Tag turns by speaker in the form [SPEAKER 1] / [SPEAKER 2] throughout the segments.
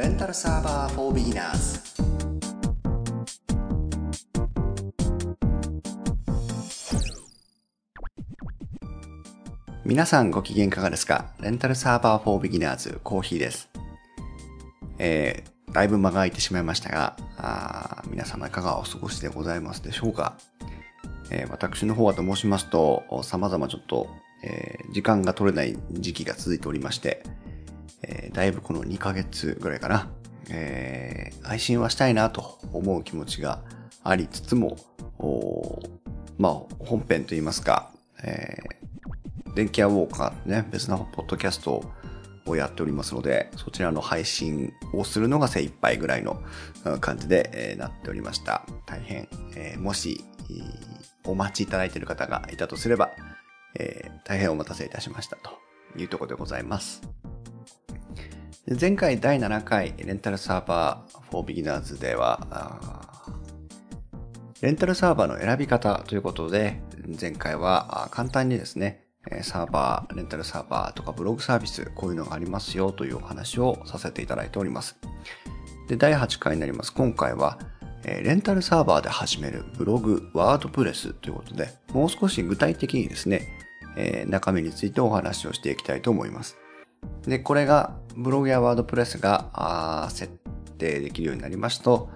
[SPEAKER 1] レンタルサーバー for beginners 皆さんご機嫌いかがですか？レンタルサーバー for beginners コーヒーです。えー、だいぶ間が空いてしまいましたが、あ皆様いかがお過ごしでございますでしょうか、えー、私の方はと申しますと、様々ちょっと、えー、時間が取れない時期が続いておりまして、えー、だいぶこの2ヶ月ぐらいかな、えー、配信はしたいなと思う気持ちがありつつも、まあ、本編といいますか、えー、電気屋ウォーカーね、別のポッドキャストをやっておりますので、そちらの配信をするのが精一杯ぐらいの感じで、えー、なっておりました。大変、えー、もし、お待ちいただいている方がいたとすれば、えー、大変お待たせいたしましたというところでございます。前回第7回レンタルサーバー for beginners では、レンタルサーバーの選び方ということで、前回は簡単にですね、サーバー、レンタルサーバーとかブログサービス、こういうのがありますよというお話をさせていただいております。で、第8回になります。今回は、レンタルサーバーで始めるブログ、ワードプレスということで、もう少し具体的にですね、中身についてお話をしていきたいと思います。で、これがブログやワードプレスが設定できるようになりますと、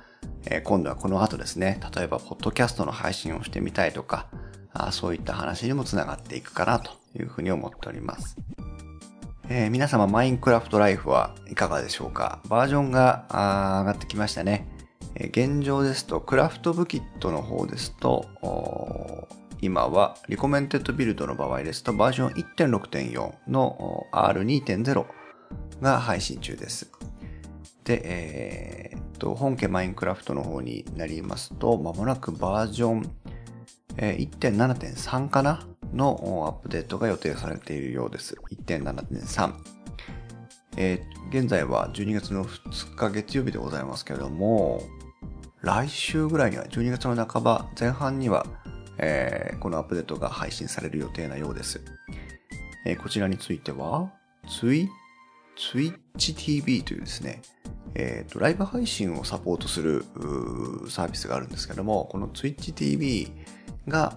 [SPEAKER 1] え、今度はこの後ですね、例えば、ポッドキャストの配信をしてみたいとか、あそういった話にもつながっていくかなというふうに思っております。えー、皆様、マインクラフトライフはいかがでしょうか？バージョンが上がってきましたね。え、現状ですと、クラフトブキットの方ですと、今は recommended build の場合ですとバージョン1.6.4の R2.0 が配信中です。で、えー、っと、本家マインクラフトの方になりますと、まもなくバージョン、えー、1.7.3かなのアップデートが予定されているようです。1.7.3。えー、現在は12月の2日月曜日でございますけれども、来週ぐらいには、12月の半ば前半には、えー、このアップデートが配信される予定なようです。えー、こちらについては、ツイ、ツイッチ TV というですね、え、ー、と、ライブ配信をサポートするサービスがあるんですけども、このツイッチ TV が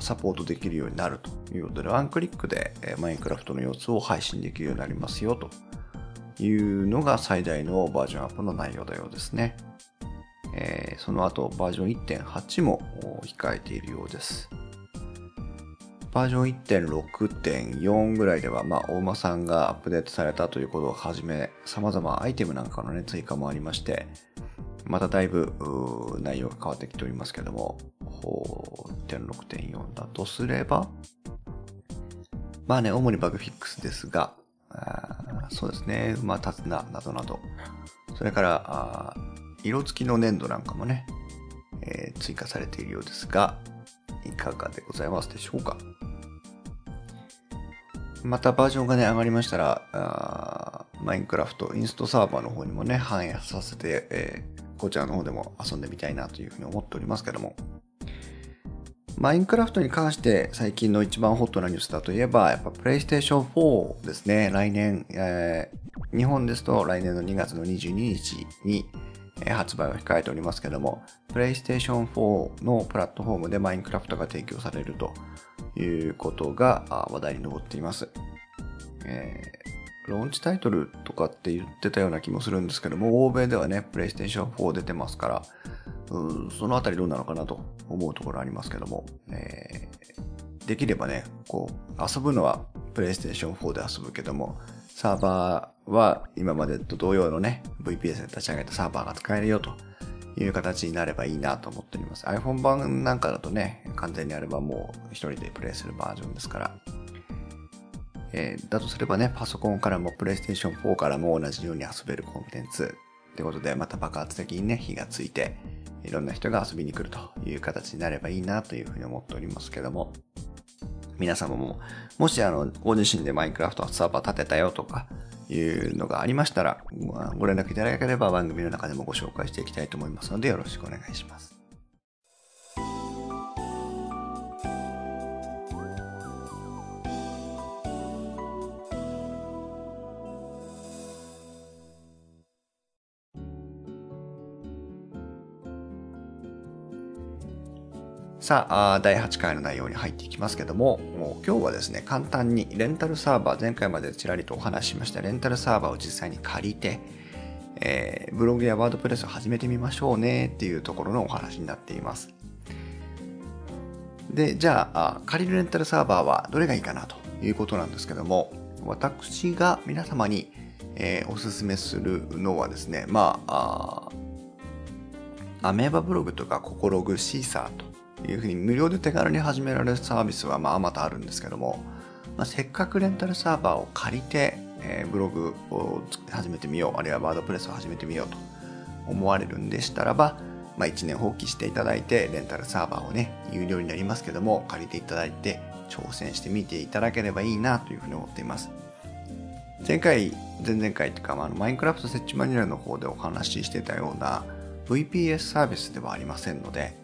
[SPEAKER 1] サポートできるようになるということで、ワンクリックでマインクラフトの様子を配信できるようになりますよというのが最大のバージョンアップの内容のようですね。えー、その後バージョン1.8も控えているようです。バージョン1.6.4ぐらいでは、まあ、大間さんがアップデートされたということをはじめ、様々アイテムなんかのね、追加もありまして、まただいぶ内容が変わってきておりますけども、1.6.4だとすれば、まあね、主にバグフィックスですが、そうですね、まあ、タツナなどなど、それから、色付きの粘土なんかもね、えー、追加されているようですが、いかがでございますでしょうか？またバージョンがね、上がりましたら、マインクラフトインストサーバーの方にもね、反映させて、えー、こちらの方でも遊んでみたいなというふうに思っておりますけども、マインクラフトに関して最近の一番ホットなニュースだといえば、やっぱプレイステーション4ですね。来年、えー、日本ですと来年の2月の22日に、発売を控えておりますけども、PlayStation 4のプラットフォームでマインクラフトが提供されるということが話題に上っています。えー、ローンチタイトルとかって言ってたような気もするんですけども、欧米ではね、PlayStation 4出てますから、うんそのあたりどうなのかなと思うところありますけども、えー、できればね、こう、遊ぶのは PlayStation 4で遊ぶけども、サーバーは今までと同様のね、VPS で立ち上げたサーバーが使えるよという形になればいいなと思っております。iPhone 版なんかだとね、完全にあればもう一人でプレイするバージョンですから、えー、だとすればね、パソコンからも PlayStation 4からも同じように遊べるコンテンツ。ってことで、また爆発的にね、火がついて、いろんな人が遊びに来るという形になればいいなというふうに思っておりますけども、皆様も、もしあの、ご自身でマインクラフトサーバー立てたよとか、いうのがありましたら、ご連絡いただければ番組の中でもご紹介していきたいと思いますので、よろしくお願いします。さあ、第8回の内容に入っていきますけども、も今日はですね、簡単にレンタルサーバー、前回までちらりとお話ししましたレンタルサーバーを実際に借りて、えー、ブログやワードプレスを始めてみましょうねっていうところのお話になっています。で、じゃあ、借りるレンタルサーバーはどれがいいかなということなんですけども、私が皆様に、えー、おすすめするのはですね、まあ、あアメーバブログとかココログ、シーサーというふうに無料で手軽に始められるサービスはまあまたあるんですけども、まあ、せっかくレンタルサーバーを借りて、えー、ブログを始めてみよう、あるいはワードプレスを始めてみようと思われるんでしたらば、まあ、1年放棄していただいて、レンタルサーバーをね、有料になりますけども、借りていただいて、挑戦してみていただければいいなというふうに思っています。前回、前々回というか、あマインクラフト設置マニュアルの方でお話ししてたような VPS サービスではありませんので、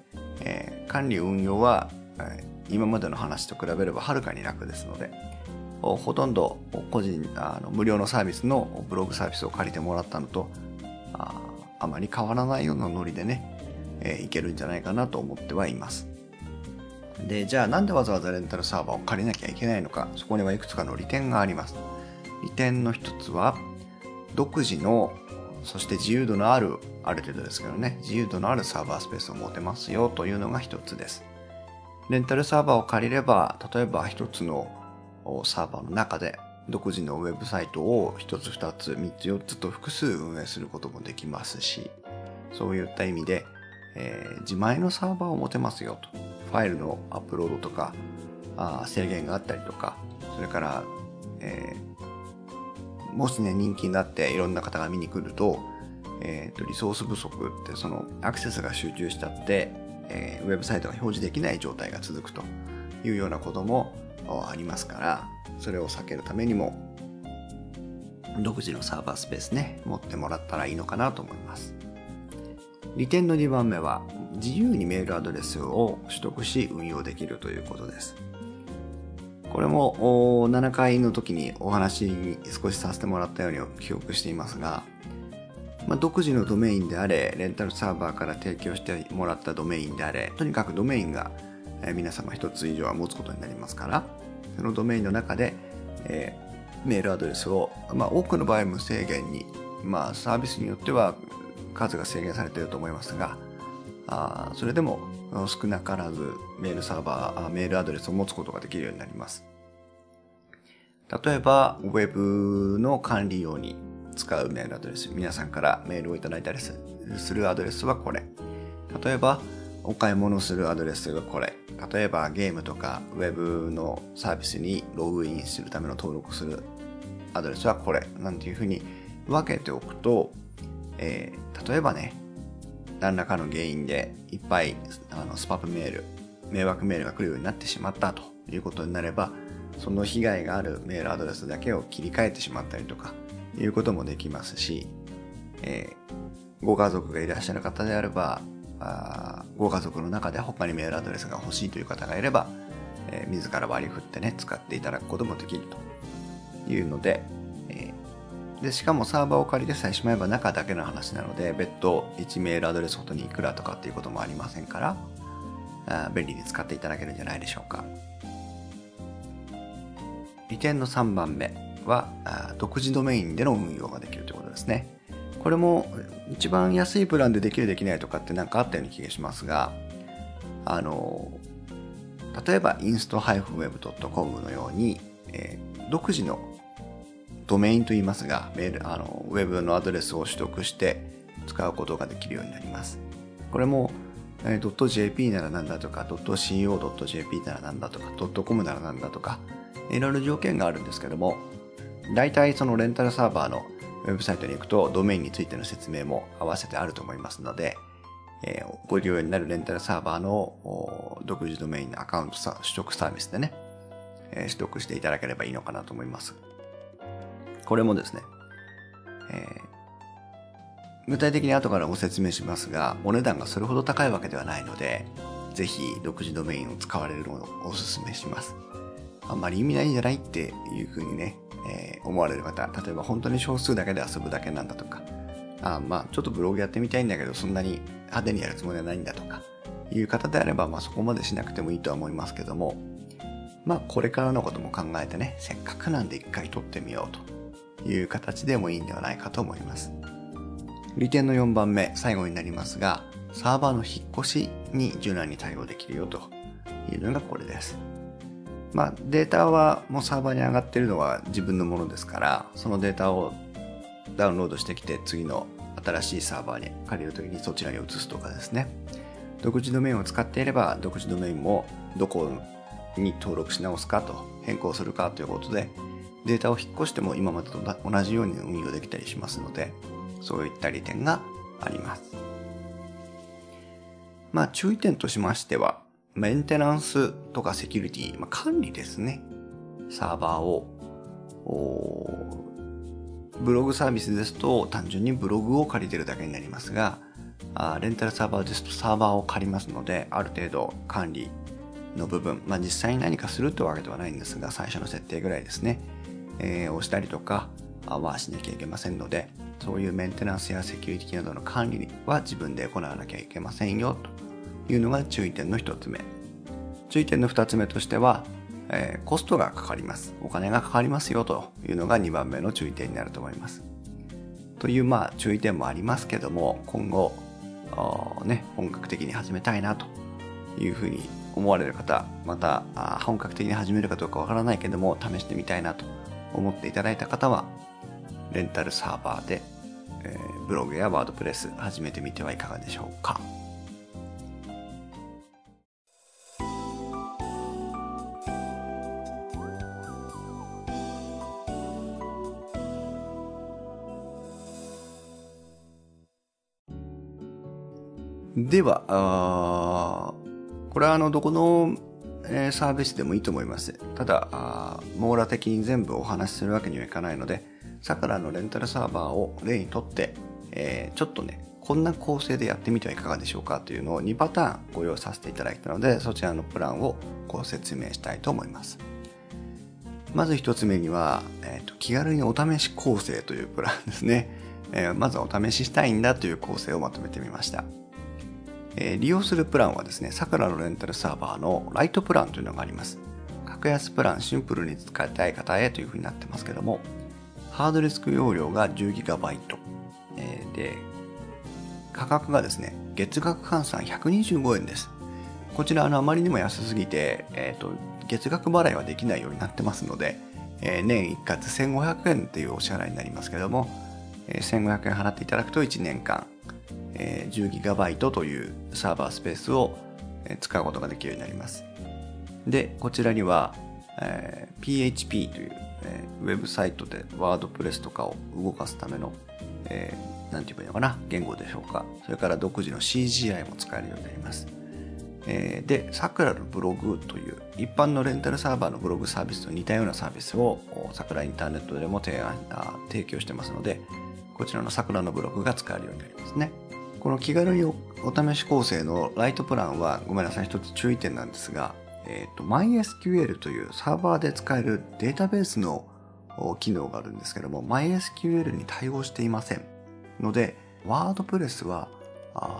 [SPEAKER 1] えー、管理運用は、え、今までの話と比べればはるかに楽ですので、ほとんど個人あの無料のサービスのブログサービスを借りてもらったのとああまり変わらないようなノリでね、えー、いけるんじゃないかなと思ってはいます。で、じゃあなんでわざわざレンタルサーバーを借りなきゃいけないのか、そこにはいくつかの利点があります。利点の一つは、独自の、そして自由度のある、ある程度ですけどね、自由度のあるサーバースペースを持てますよというのが一つです。レンタルサーバーを借りれば、例えば一つのサーバーの中で独自のウェブサイトを一つ二つ三つ四つと複数運営することもできますし、そういった意味で、えー、自前のサーバーを持てますよと。ファイルのアップロードとかあ制限があったりとか、それから、えー、もしね、人気になっていろんな方が見に来ると、えーと、リソース不足ってそのアクセスが集中しちゃって、えー、ウェブサイトが表示できない状態が続くというようなこともありますから、それを避けるためにも、独自のサーバースペースね、持ってもらったらいいのかなと思います。利点の2番目は、自由にメールアドレスを取得し運用できるということです。これも7回の時にお話に少しさせてもらったように記憶していますが、まあ、独自のドメインであれ、レンタルサーバーから提供してもらったドメインであれ、とにかくドメインが皆様一つ以上は持つことになりますから、そのドメインの中で、えー、メールアドレスを、まあ、多くの場合無制限に、まあ、サービスによっては数が制限されていると思いますが、あそれでも少なからずメールサーバー、メールアドレスを持つことができるようになります。例えば、ウェブの管理用に使うメールアドレス、皆さんからメールをいただいたりするアドレスはこれ。例えば、お買い物するアドレスがこれ。例えばゲームとかウェブのサービスにログインするための登録するアドレスはこれ。なんていうふうに分けておくと、えー、例えばね、何らかの原因でいっぱいあのスパムメール、迷惑メールが来るようになってしまったということになれば、その被害があるメールアドレスだけを切り替えてしまったりとか、いうこともできますし、えー、ご家族がいらっしゃる方であれば、あご家族の中で他にメールアドレスが欲しいという方がいれば、えー、自ら割り振ってね、使っていただくこともできるというので、で、しかもサーバーを借りてさえしまえば中だけの話なので、別途1メールアドレスごとにいくらとかっていうこともありませんから、あ便利に使っていただけるんじゃないでしょうか。利点の3番目は、独自ドメインでの運用ができるということですね。これも一番安いプランでできるできないとかって何かあったような気がしますが、あの、例えば inst-web.com のように、えー、独自のドメインといいますが、メール、あの、ウェブのアドレスを取得して使うことができるようになります。これも、えー、.jp ならなんだとか、.co.jp ならなんだとか、.com ならなんだとか、いろいろ条件があるんですけども、大体そのレンタルサーバーのウェブサイトに行くとドメインについての説明も合わせてあると思いますので、えー、ご利用になるレンタルサーバーの独自ドメインのアカウント取得サービスでね、えー、取得していただければいいのかなと思います。これもですね、えー、具体的に後からご説明しますが、お値段がそれほど高いわけではないので、ぜひ独自ドメインを使われるのをお勧めします。あんまり意味ないんじゃないっていうふうにね、えー、思われる方、例えば本当に少数だけで遊ぶだけなんだとか、あまあ、ちょっとブログやってみたいんだけど、そんなに派手にやるつもりはないんだとか、いう方であれば、まあそこまでしなくてもいいとは思いますけども、まあこれからのことも考えてね、せっかくなんで一回撮ってみようという形でもいいんではないかと思います。利点の4番目、最後になりますが、サーバーの引っ越しに柔軟に対応できるよというのがこれです。まあデータはもうサーバーに上がってるのは自分のものですから、そのデータをダウンロードしてきて次の新しいサーバーに借りるときにそちらに移すとかですね。独自ドメインを使っていれば、独自ドメインもどこに登録し直すかと変更するかということで、データを引っ越しても今までと同じように運用できたりしますので、そういった利点があります。まあ注意点としましては、メンテナンスとかセキュリティ、まあ、管理ですね。サーバーを、ブログサービスですと単純にブログを借りてるだけになりますが、あレンタルサーバーですとサーバーを借りますので、ある程度管理の部分、まあ、実際に何かするってわけではないんですが、最初の設定ぐらいですね、えー、押したりとかはしなきゃいけませんので、そういうメンテナンスやセキュリティなどの管理は自分で行わなきゃいけませんよというのが注意点の一つ目。注意点の二つ目としては、えー、コストがかかります。お金がかかりますよというのが2番目の注意点になると思います。というまあ注意点もありますけども、今後、ね、本格的に始めたいなというふうに思われる方、また本格的に始めるかどうかわからないけども試してみたいなと思っていただいた方は、レンタルサーバーで、えー、ブログやワードプレス始めてみてはいかがでしょうか。では、あこれはあの、どこの、えー、サービスでもいいと思います。ただ、網羅的に全部お話しするわけにはいかないので、さくらのレンタルサーバーを例にとって、えー、ちょっとね、こんな構成でやってみてはいかがでしょうかというのを2パターンご用意させていただいたので、そちらのプランをご説明したいと思います。まず1つ目には、えーと、気軽にお試し構成というプランですね。えー、まずお試ししたいんだという構成をまとめてみました。えー、利用するプランはですね、さくらのレンタルサーバーのライトプランというのがあります。格安プラン、シンプルに使いたい方へというふうになってますけども、ハードディスク容量が 10GB、えー、で、価格がですね、月額換算125円です。こちらあの、あまりにも安すぎて、えーと、月額払いはできないようになってますので、えー、年一括1500円というお支払いになりますけども、えー、1500円払っていただくと1年間、え、10GB というサーバースペースを使うことができるようになります。で、こちらには、えー、PHP という、え、ウェブサイトでワードプレスとかを動かすための、えー、なんて言えばいいのかな？言語でしょうか。それから独自の CGI も使えるようになります。えー、で、さくらのブログという一般のレンタルサーバーのブログサービスと似たようなサービスをさくらインターネットでも提案提供してますので、こちらのさくらのブログが使えるようになりますね。この気軽にお試し構成のライトプランはごめんなさい、一つ注意点なんですが、えっ、ー、と、MySQL というサーバーで使えるデータベースの機能があるんですけども、MySQL に対応していません。ので、ワードプレスは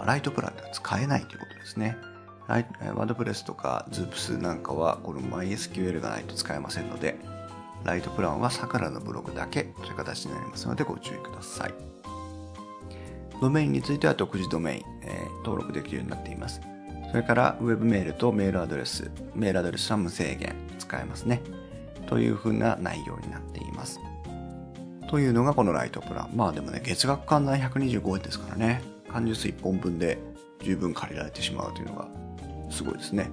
[SPEAKER 1] ライトプランでは使えないということですね。ワードプレスとか Zoops なんかはこの MySQL がないと使えませんので、ライトプランはさからのブログだけという形になりますのでご注意ください。ドメインについては独自ドメイン、えー、登録できるようになっています。それからウェブメールとメールアドレス、メールアドレスは無制限使えますね。というふうな内容になっています。というのがこのライトプラン。まあでもね、月額換算125円ですからね。缶ジュース1本分で十分借りられてしまうというのがすごいですね。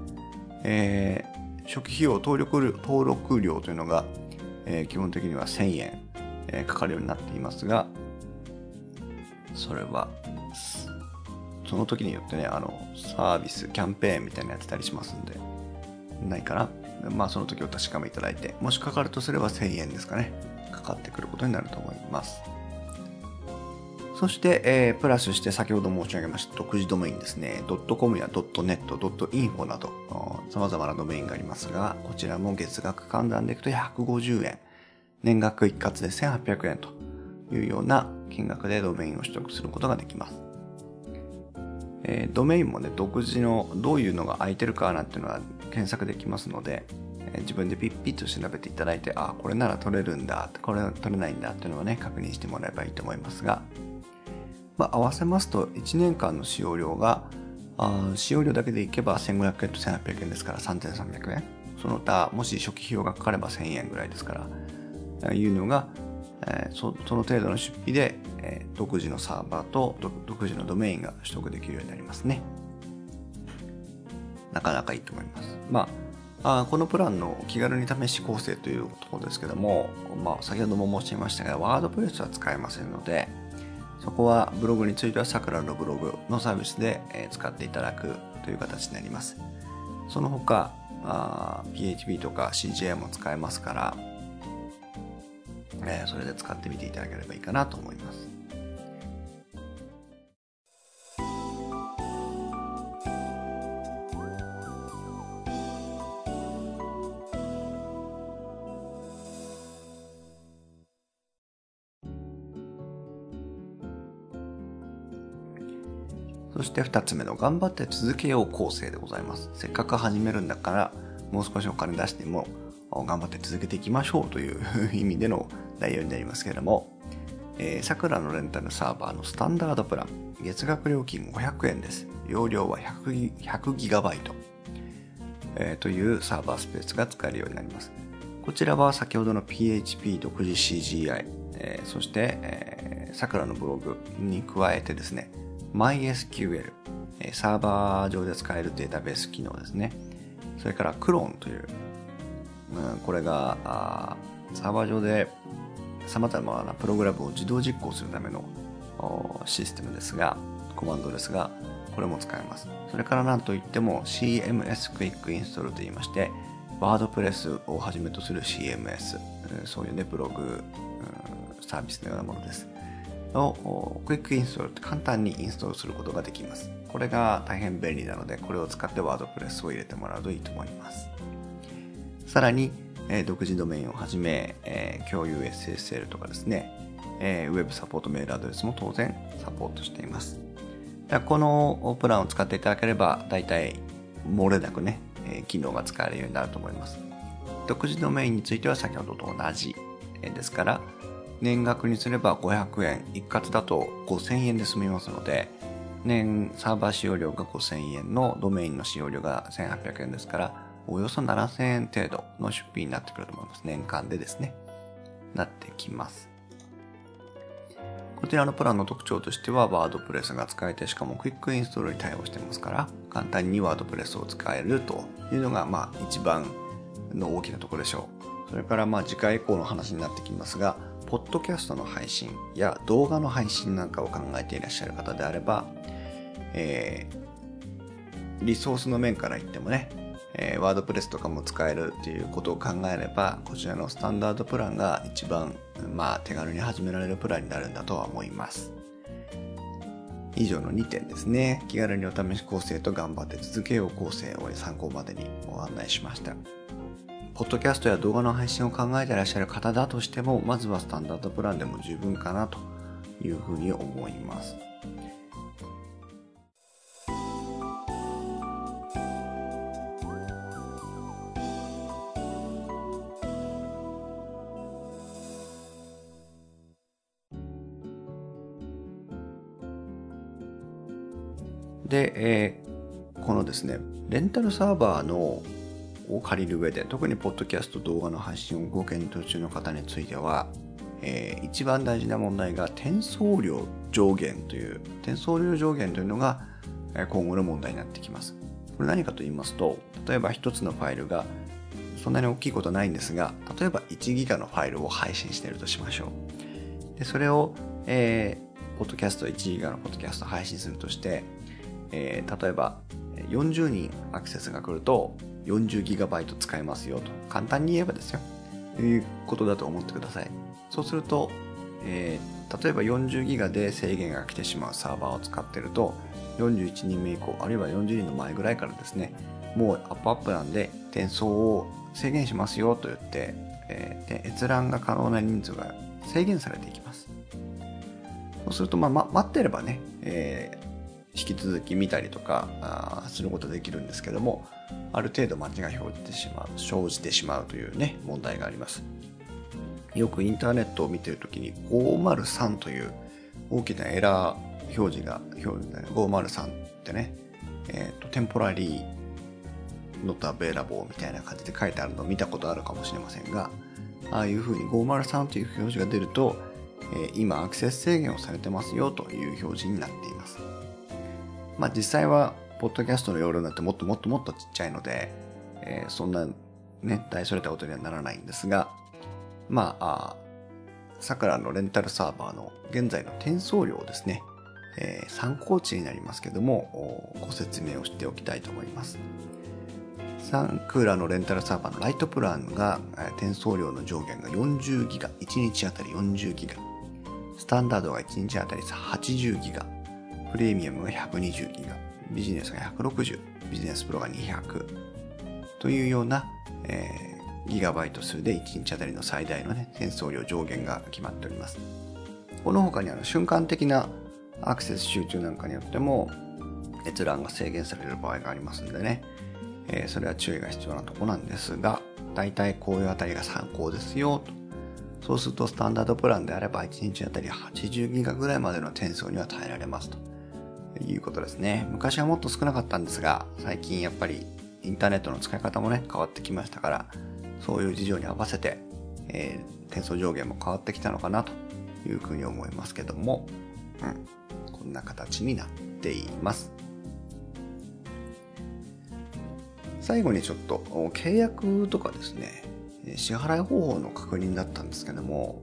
[SPEAKER 1] えー、初期費用登録登録料というのが、えー、基本的には1000円、えー、かかるようになっていますが、それは、その時によってね、あの、サービス、キャンペーンみたいなのやってたりしますんで、ないかな。まあ、その時お確かめいただいて、もしかかるとすれば1000円ですかね。かかってくることになると思います。そして、えー、プラスして先ほど申し上げました独自ドメインですね。.com や .net、.info など、様々なドメインがありますが、こちらも月額換算でいくと150円。年額一括で1800円というような金額でドメインを取得することができます。えー、ドメインもね、独自のどういうのが空いてるかなんていうのは検索できますので、えー、自分でピッピッと調べていただいて、あ、これなら取れるんだ、これ取れないんだっていうのをね、確認してもらえばいいと思いますが、まあ、合わせますと1年間の使用料が、あ使用料だけでいけば1500円と1800円ですから3300円。その他、もし初期費用がかかれば1000円ぐらいですから、いうのが、えー、その程度の出費で、えー、独自のサーバーと独自のドメインが取得できるようになりますね。なかなかいいと思います。まあ、あこのプランの気軽に試し構成というところですけども、まあ、先ほども申しましたが、ワードプレスは使えませんので、そこはブログについてはさくらのブログのサービスで、使っていただくという形になります。その他、PHP とか CGI も使えますから、えー、それで使ってみていただければいいかなと思います。そして2つ目の頑張って続けよう構成でございます。せっかく始めるんだから、もう少しお金出しても頑張って続けていきましょうという意味での内容になりますけれども、えー、桜のレンタルサーバーのスタンダードプラン、月額料金500円です。容量は 100GB、えー、というサーバースペースが使えるようになります。こちらは先ほどの PHP 独自 CGI、えー、そして、えー、桜のブログに加えてですね、MySQL、サーバー上で使えるデータベース機能ですね。それからクローンという、うん、これがサーバー上で様々なプログラムを自動実行するためのシステムですが、コマンドですが、これも使えます。それから何といっても CMS クイックインストールといいまして、ワードプレスをはじめとする CMS、そういうね、ブログ、サービスのようなものです。をクイックインストールって簡単にインストールすることができます。これが大変便利なので、これを使ってワードプレスを入れてもらうといいと思います。さらに、え、独自ドメインをはじめ、え、共有 SSL とかですね、えー、ウェブサポートメールアドレスも当然サポートしています。このプランを使っていただければ、大体漏れなくね、え、機能が使えるようになると思います。独自ドメインについては先ほどと同じですから、年額にすれば500円、一括だと5000円で済みますので、年サーバー使用料が5000円のドメインの使用料が1800円ですから、およそ7000円程度の出費になってくると思います。年間でですね。なってきます。こちらのプランの特徴としては、ワードプレスが使えて、しかもクイックインストールに対応してますから、簡単にワードプレスを使えるというのが、まあ、一番の大きなところでしょう。それから、まあ、次回以降の話になってきますが、ポッドキャストの配信や動画の配信なんかを考えていらっしゃる方であれば、えー、リソースの面から言ってもね、えー、ワードプレスとかも使えるっていうことを考えれば、こちらのスタンダードプランが一番、まあ、手軽に始められるプランになるんだとは思います。以上の2点ですね。気軽にお試し構成と頑張って続けよう構成を参考までにご案内しました。ポッドキャストや動画の配信を考えていらっしゃる方だとしても、まずはスタンダードプランでも十分かなというふうに思います。で、えー、このですね、レンタルサーバーのを借りる上で、特にポッドキャスト動画の配信をご検討中の方については、えー、一番大事な問題が転送量上限という、転送量上限というのが今後の問題になってきます。これ何かと言いますと、例えば一つのファイルがそんなに大きいことないんですが、例えば1ギガのファイルを配信しているとしましょう。でそれを、えー、ポッドキャスト1ギガのポッドキャスト配信するとして、えー、例えば40人アクセスが来ると 40GB 使えますよと。簡単に言えばですよ。ということだと思ってください。そうすると、えー、例えば 40GB で制限が来てしまうサーバーを使ってると41人目以降あるいは40人の前ぐらいからですねもうアップアップなんで転送を制限しますよと言って、えー、閲覧が可能な人数が制限されていきます。そうすると、まあ、ま、待ってればね、え引き続き見たりとかあすることできるんですけども、ある程度間違いが生じてしまう、生じてしまうというね、問題があります。よくインターネットを見てるときに503という大きなエラー表示が、表示503ってね、えっ、ー、と、テンポラリーノットアベーラボーみたいな感じで書いてあるのを見たことあるかもしれませんが、ああいうふうに503という表示が出ると、えー、今アクセス制限をされてますよという表示になっています。まあ実際は、ポッドキャストの容量なんてもっともっともっとちっちゃいので、えー、そんなね、大それたことにはならないんですが、まあ、さくらのレンタルサーバーの現在の転送量ですね、えー、参考値になりますけども、ご説明をしておきたいと思います。サンクーラーのレンタルサーバーのライトプランが、転送量の上限が40ギガ、1日あたり40ギガ。スタンダードが1日あたり80ギガ。プレミアムが120ギガ。ビジネスが160。ビジネスプロが200。というような、えー、ギガバイト数で1日あたりの最大のね、転送量上限が決まっております。この他にあの瞬間的なアクセス集中なんかによっても閲覧が制限される場合がありますんでね、えー、それは注意が必要なとこなんですが、大体こういうあたりが参考ですよと。そうするとスタンダードプランであれば1日あたり80ギガぐらいまでの転送には耐えられますということですね。昔はもっと少なかったんですが、最近やっぱりインターネットの使い方もね、変わってきましたから、そういう事情に合わせて、えー、転送上限も変わってきたのかなというふうに思いますけども、うん、こんな形になっています。最後にちょっと契約とかですね、支払い方法の確認だったんですけども、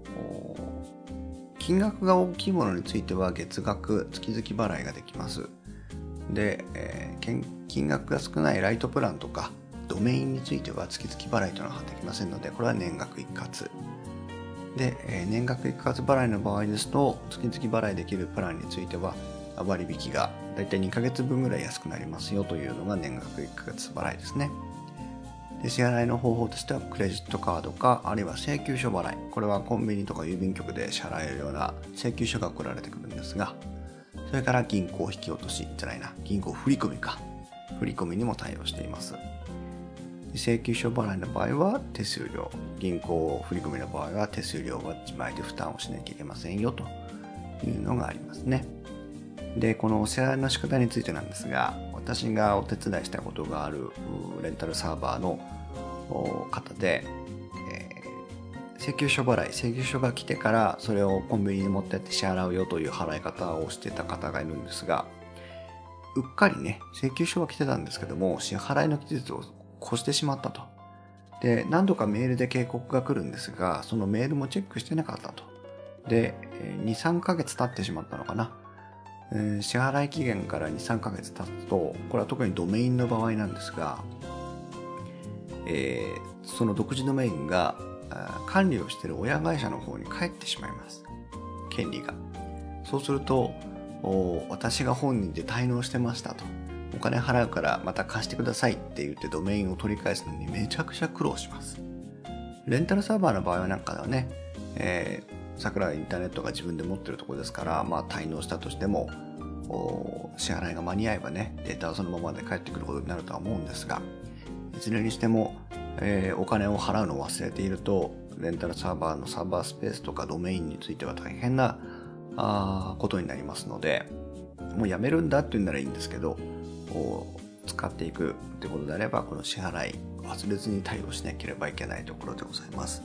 [SPEAKER 1] 金額が大きいものについては月額、月々払いができます。で、えー、金額が少ないライトプランとか、ドメインについては月々払いというのはできませんので、これは年額一括。で、えー、年額一括払いの場合ですと、月々払いできるプランについては、割引がだいたい2ヶ月分ぐらい安くなりますよというのが年額1ヶ月払いですね。で支払いの方法としてはクレジットカードかあるいは請求書払い。これはコンビニとか郵便局で支払えるような請求書が送られてくるんですがそれから銀行引き落としじゃないな。銀行振込か。振込にも対応しています。請求書払いの場合は手数料。銀行振込の場合は手数料は自前で負担をしなきゃいけませんよというのがありますね。で、このお支払いの仕方についてなんですが、私がお手伝いしたことがあるレンタルサーバーの方で、えー、請求書払い、請求書が来てからそれをコンビニに持ってって支払うよという払い方をしてた方がいるんですが、うっかりね、請求書は来てたんですけども、支払いの期日を越してしまったと。で、何度かメールで警告が来るんですが、そのメールもチェックしてなかったと。で、2、3ヶ月経ってしまったのかな。え、支払い期限から2、3ヶ月経つと、これは特にドメインの場合なんですが、えー、その独自ドメインが管理をしている親会社の方に返ってしまいます。権利が。そうすると、私が本人で滞納してましたと。お金払うからまた貸してくださいって言ってドメインを取り返すのにめちゃくちゃ苦労します。レンタルサーバーの場合はなんかはね、え、桜インターネットが自分で持ってるところですから、まあ、滞納したとしても、支払いが間に合えばね、データはそのままで返ってくることになるとは思うんですが、いずれにしても、えー、お金を払うのを忘れていると、レンタルサーバーのサーバースペースとかドメインについては大変なあことになりますので、もうやめるんだって言うならいいんですけど、使っていくってことであれば、この支払い忘れずに対応しなければいけないところでございます。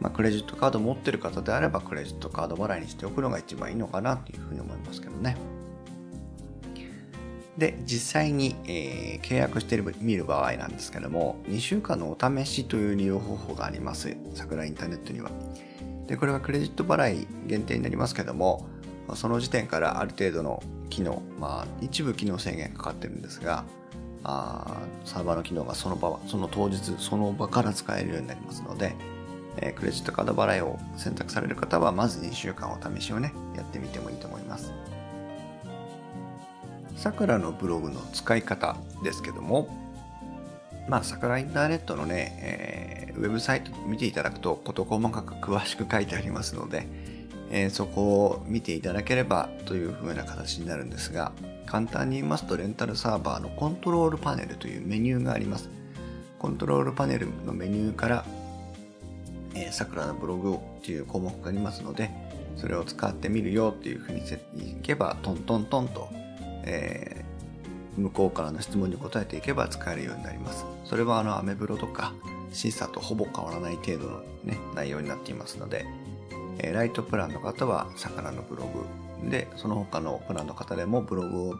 [SPEAKER 1] まあ、クレジットカード持ってる方であればクレジットカード払いにしておくのが一番いいのかなというふうに思いますけどね。で、実際に、えー、契約してみる場合なんですけども、2週間のお試しという利用方法があります。桜インターネットには。で、これはクレジット払い限定になりますけども、その時点からある程度の機能、まあ、一部機能制限かかってるんですが、あーサーバーの機能がその場、その当日、その場から使えるようになりますので、えクレジットカード払いを選択される方は、まず2週間お試しをね、やってみてもいいと思います。さくらのブログの使い方ですけども、まあ、さくらインターネットのね、えー、ウェブサイト見ていただくと、事細かく詳しく書いてありますので、えー、そこを見ていただければという風な形になるんですが、簡単に言いますとレンタルサーバーのコントロールパネルというメニューがあります。コントロールパネルのメニューから、えー、桜のブログっていう項目がありますので、それを使ってみるよっていう風にいけば、トントントンと、えー、向こうからの質問に答えていけば使えるようになります。それはあのアメブロとか審査とほぼ変わらない程度のね、内容になっていますので、えー、ライトプランの方は魚のブログで、その他のプランの方でもブログを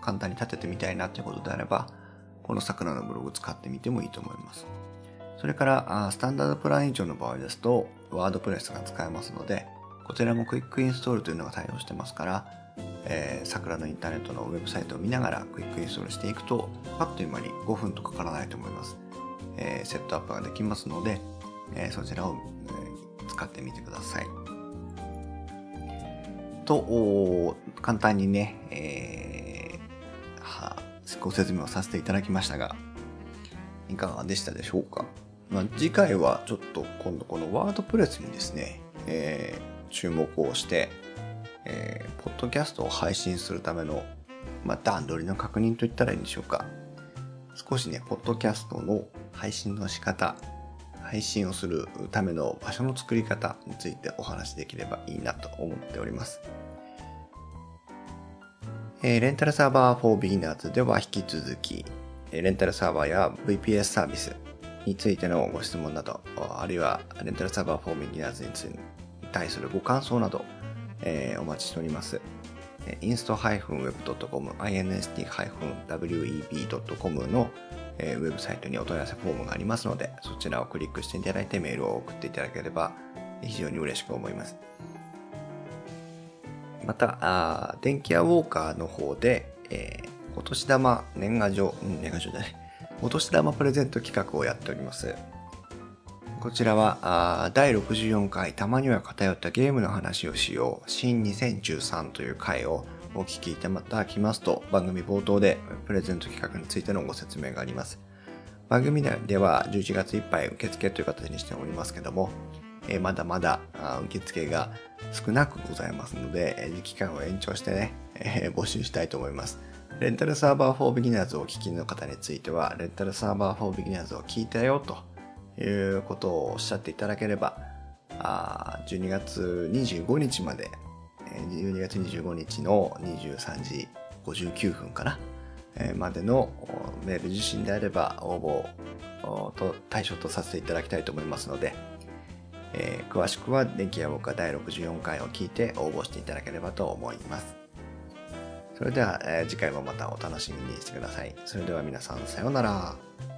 [SPEAKER 1] 簡単に立ててみたいなということであれば、この桜のブログ使ってみてもいいと思います。それから、スタンダードプラン以上の場合ですと、ワードプレスが使えますので、こちらもクイックインストールというのが対応してますから、えー、桜のインターネットのウェブサイトを見ながらクイックインストールしていくと、あっという間に5分とかからないと思います。えー、セットアップができますので、えー、そちらを、えー、使ってみてください。と、簡単にね、えー、は、ご説明をさせていただきましたが、いかがでしたでしょうか、まあ、次回はちょっと今度このワードプレスにですね、えー、注目をして、えー、ポッドキャストを配信するための、まあ、段取りの確認といったらいいんでしょうか。少しね、ポッドキャストの配信の仕方、配信をするための場所の作り方についてお話しできればいいなと思っております。えー、レンタルサーバー for Beginners では引き続き、レンタルサーバーや VPS サービスについてのご質問など、あるいはレンタルサーバー for Beginners に対するご感想など、えー、お待ちしております。inst-web.com、inst-web.com のえー、ウェブサイトにお問い合わせフォームがありますので、そちらをクリックしていただいてメールを送っていただければ非常に嬉しく思います。また、あ電気屋ウォーカーの方で、えー、お年玉年賀状、うん、年賀状じゃない、お年玉プレゼント企画をやっております。こちらは、第64回たまには偏ったゲームの話をしよう、新2013という回をお聞きいただきますと、番組冒頭でプレゼント企画についてのご説明があります。番組では11月いっぱい受付という形にしておりますけども、えまだまだ受付が少なくございますので、期間を延長してね、え募集したいと思います。レンタルサーバー4 Beginners をお聞きの方については、レンタルサーバー4 Beginners を聞いたよということをおっしゃっていただければ、12月25日まで12月25日の23時59分かな、までのメール受信であれば応募と対象とさせていただきたいと思いますので、えー、詳しくは電気屋ウォーカー第64回を聞いて応募していただければと思います。それでは、えー、次回もまたお楽しみにしてください。それでは皆さんさようなら。